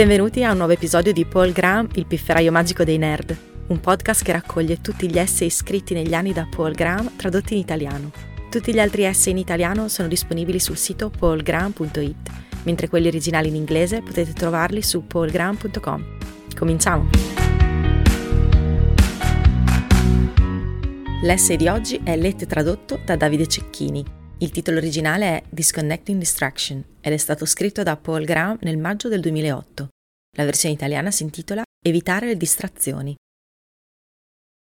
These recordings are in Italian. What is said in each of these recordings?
Benvenuti a un nuovo episodio di Paul Graham, il pifferaio magico dei nerd, un podcast che raccoglie tutti gli essay scritti negli anni da Paul Graham tradotti in italiano. Tutti gli altri essay in italiano sono disponibili sul sito paulgraham.it, mentre quelli originali in inglese potete trovarli su paulgraham.com. Cominciamo! L'essay di oggi è letto e tradotto da Davide Cecchini. Il titolo originale è Disconnecting Distraction ed è stato scritto da Paul Graham nel maggio del 2008. La versione italiana si intitola Evitare le distrazioni.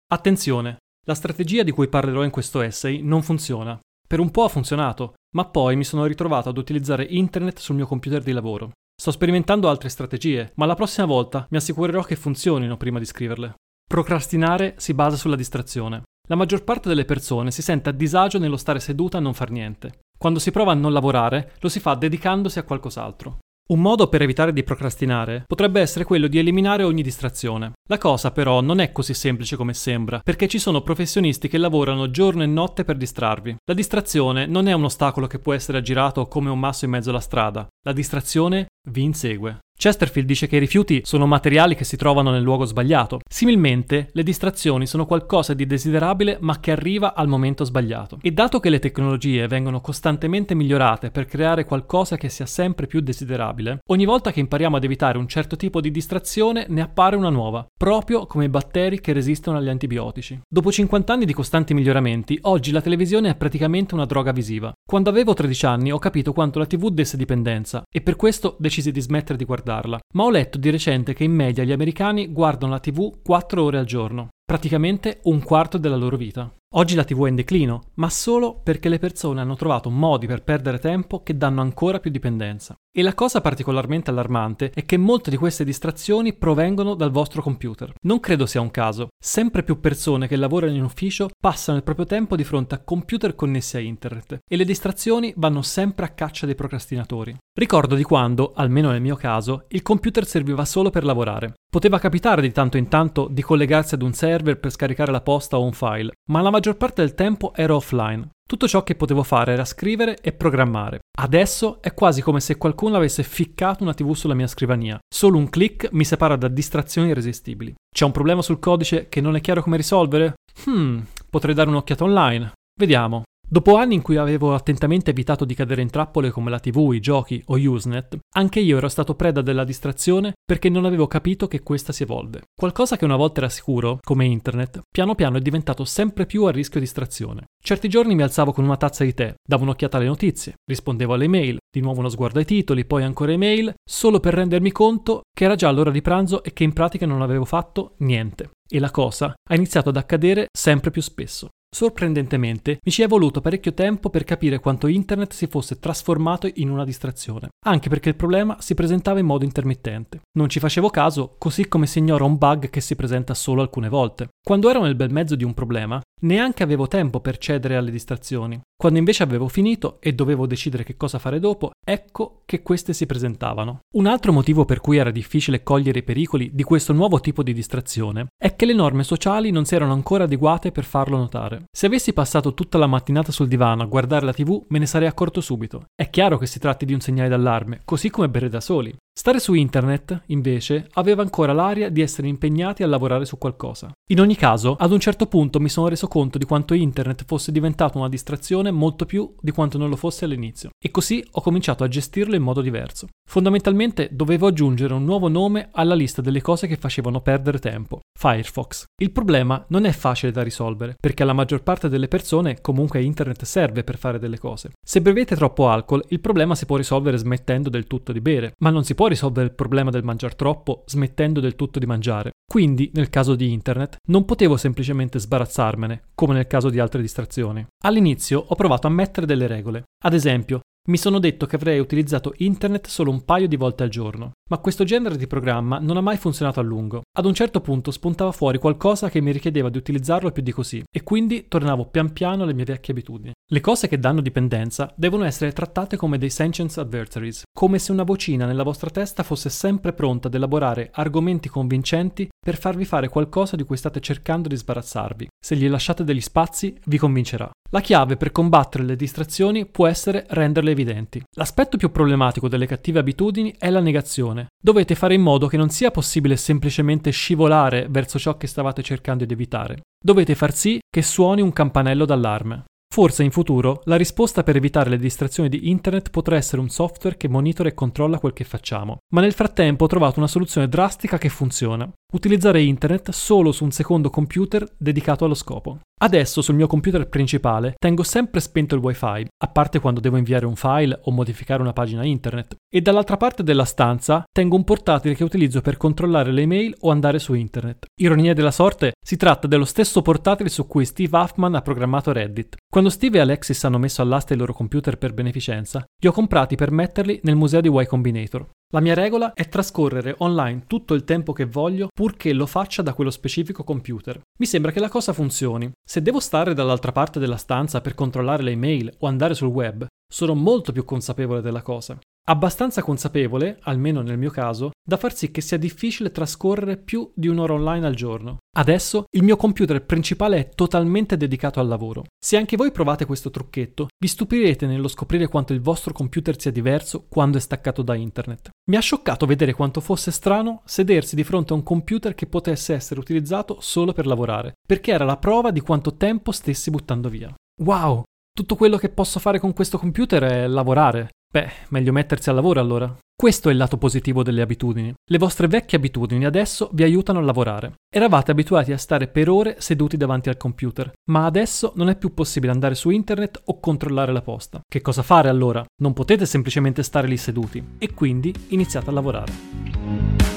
Attenzione, la strategia di cui parlerò in questo essay non funziona. Per un po' ha funzionato, ma poi mi sono ritrovato ad utilizzare internet sul mio computer di lavoro. Sto sperimentando altre strategie, ma la prossima volta mi assicurerò che funzionino prima di scriverle. Procrastinare si basa sulla distrazione. La maggior parte delle persone si sente a disagio nello stare seduta a non far niente. Quando si prova a non lavorare, lo si fa dedicandosi a qualcos'altro. Un modo per evitare di procrastinare potrebbe essere quello di eliminare ogni distrazione. La cosa però non è così semplice come sembra, perché ci sono professionisti che lavorano giorno e notte per distrarvi. La distrazione non è un ostacolo che può essere aggirato come un masso in mezzo alla strada, la distrazione vi insegue. Chesterfield dice che i rifiuti sono materiali che si trovano nel luogo sbagliato. Similmente, le distrazioni sono qualcosa di desiderabile ma che arriva al momento sbagliato. E dato che le tecnologie vengono costantemente migliorate per creare qualcosa che sia sempre più desiderabile, ogni volta che impariamo ad evitare un certo tipo di distrazione ne appare una nuova, proprio come i batteri che resistono agli antibiotici. Dopo 50 anni di costanti miglioramenti, oggi la televisione è praticamente una droga visiva. Quando avevo 13 anni ho capito quanto la TV desse dipendenza e per questo decisi di smettere di guardare guardarla, ma ho letto di recente che in media gli americani guardano la TV 4 ore al giorno, praticamente un quarto della loro vita. Oggi la TV è in declino, ma solo perché le persone hanno trovato modi per perdere tempo che danno ancora più dipendenza. E la cosa particolarmente allarmante è che molte di queste distrazioni provengono dal vostro computer. Non credo sia un caso. Sempre più persone che lavorano in ufficio passano il proprio tempo di fronte a computer connessi a internet e le distrazioni vanno sempre a caccia dei procrastinatori. Ricordo di quando, almeno nel mio caso, il computer serviva solo per lavorare. Poteva capitare di tanto in tanto di collegarsi ad un server per scaricare la posta o un file, ma la maggior parte del tempo ero offline. Tutto ciò che potevo fare era scrivere e programmare. Adesso è quasi come se qualcuno avesse ficcato una TV sulla mia scrivania. Solo un clic mi separa da distrazioni irresistibili. C'è un problema sul codice che non è chiaro come risolvere? Hmm, potrei dare un'occhiata online. Vediamo. Dopo anni in cui avevo attentamente evitato di cadere in trappole come la TV, i giochi o Usenet, anche io ero stato preda della distrazione perché non avevo capito che questa si evolve. Qualcosa che una volta era sicuro, come internet, piano piano è diventato sempre più a rischio distrazione. Certi giorni mi alzavo con una tazza di tè, davo un'occhiata alle notizie, rispondevo alle mail, di nuovo uno sguardo ai titoli, poi ancora email, solo per rendermi conto che era già l'ora di pranzo e che in pratica non avevo fatto niente. E la cosa ha iniziato ad accadere sempre più spesso. Sorprendentemente, mi ci è voluto parecchio tempo per capire quanto internet si fosse trasformato in una distrazione, anche perché il problema si presentava in modo intermittente. Non ci facevo caso, così come si ignora un bug che si presenta solo alcune volte. Quando ero nel bel mezzo di un problema, neanche avevo tempo per cedere alle distrazioni. Quando invece avevo finito e dovevo decidere che cosa fare dopo, ecco che queste si presentavano. Un altro motivo per cui era difficile cogliere i pericoli di questo nuovo tipo di distrazione è che le norme sociali non si erano ancora adeguate per farlo notare. Se avessi passato tutta la mattinata sul divano a guardare la TV, me ne sarei accorto subito. È chiaro che si tratti di un segnale d'allarme, così come bere da soli. Stare su internet, invece, aveva ancora l'aria di essere impegnati a lavorare su qualcosa. In ogni caso, ad un certo punto mi sono reso conto di quanto internet fosse diventato una distrazione molto più di quanto non lo fosse all'inizio, e così ho cominciato a gestirlo in modo diverso. Fondamentalmente dovevo aggiungere un nuovo nome alla lista delle cose che facevano perdere tempo, Firefox. Il problema non è facile da risolvere, perché alla maggior parte delle persone comunque internet serve per fare delle cose. Se bevete troppo alcol, il problema si può risolvere smettendo del tutto di bere, ma non si può risolvere il problema del mangiare troppo smettendo del tutto di mangiare. Quindi, nel caso di internet, non potevo semplicemente sbarazzarmene, come nel caso di altre distrazioni. All'inizio ho provato a mettere delle regole. Ad esempio, mi sono detto che avrei utilizzato internet solo un paio di volte al giorno, ma questo genere di programma non ha mai funzionato a lungo. Ad un certo punto spuntava fuori qualcosa che mi richiedeva di utilizzarlo più di così, e quindi tornavo pian piano alle mie vecchie abitudini. Le cose che danno dipendenza devono essere trattate come dei sentience adversaries, come se una vocina nella vostra testa fosse sempre pronta ad elaborare argomenti convincenti per farvi fare qualcosa di cui state cercando di sbarazzarvi. Se gli lasciate degli spazi, vi convincerà. La chiave per combattere le distrazioni può essere renderle evidenti. L'aspetto più problematico delle cattive abitudini è la negazione. Dovete fare in modo che non sia possibile semplicemente scivolare verso ciò che stavate cercando di evitare. Dovete far sì che suoni un campanello d'allarme. Forse in futuro la risposta per evitare le distrazioni di internet potrà essere un software che monitora e controlla quel che facciamo, ma nel frattempo ho trovato una soluzione drastica che funziona. Utilizzare internet solo su un secondo computer dedicato allo scopo. Adesso sul mio computer principale tengo sempre spento il wifi, a parte quando devo inviare un file o modificare una pagina internet, e dall'altra parte della stanza tengo un portatile che utilizzo per controllare le email o andare su internet. Ironia della sorte, si tratta dello stesso portatile su cui Steve Huffman ha programmato Reddit. Quando Steve e Alexis hanno messo all'asta i loro computer per beneficenza, li ho comprati per metterli nel museo di Y Combinator. La mia regola è trascorrere online tutto il tempo che voglio purché lo faccia da quello specifico computer. Mi sembra che la cosa funzioni. Se devo stare dall'altra parte della stanza per controllare le email o andare sul web, sono molto più consapevole della cosa abbastanza consapevole, almeno nel mio caso, da far sì che sia difficile trascorrere più di un'ora online al giorno. Adesso il mio computer principale è totalmente dedicato al lavoro. Se anche voi provate questo trucchetto, vi stupirete nello scoprire quanto il vostro computer sia diverso quando è staccato da internet. Mi ha scioccato vedere quanto fosse strano sedersi di fronte a un computer che potesse essere utilizzato solo per lavorare, perché era la prova di quanto tempo stessi buttando via. Wow, tutto quello che posso fare con questo computer è lavorare. Beh, meglio mettersi al lavoro allora. Questo è il lato positivo delle abitudini. Le vostre vecchie abitudini adesso vi aiutano a lavorare. Eravate abituati a stare per ore seduti davanti al computer, ma adesso non è più possibile andare su internet o controllare la posta. Che cosa fare allora? Non potete semplicemente stare lì seduti e quindi iniziate a lavorare.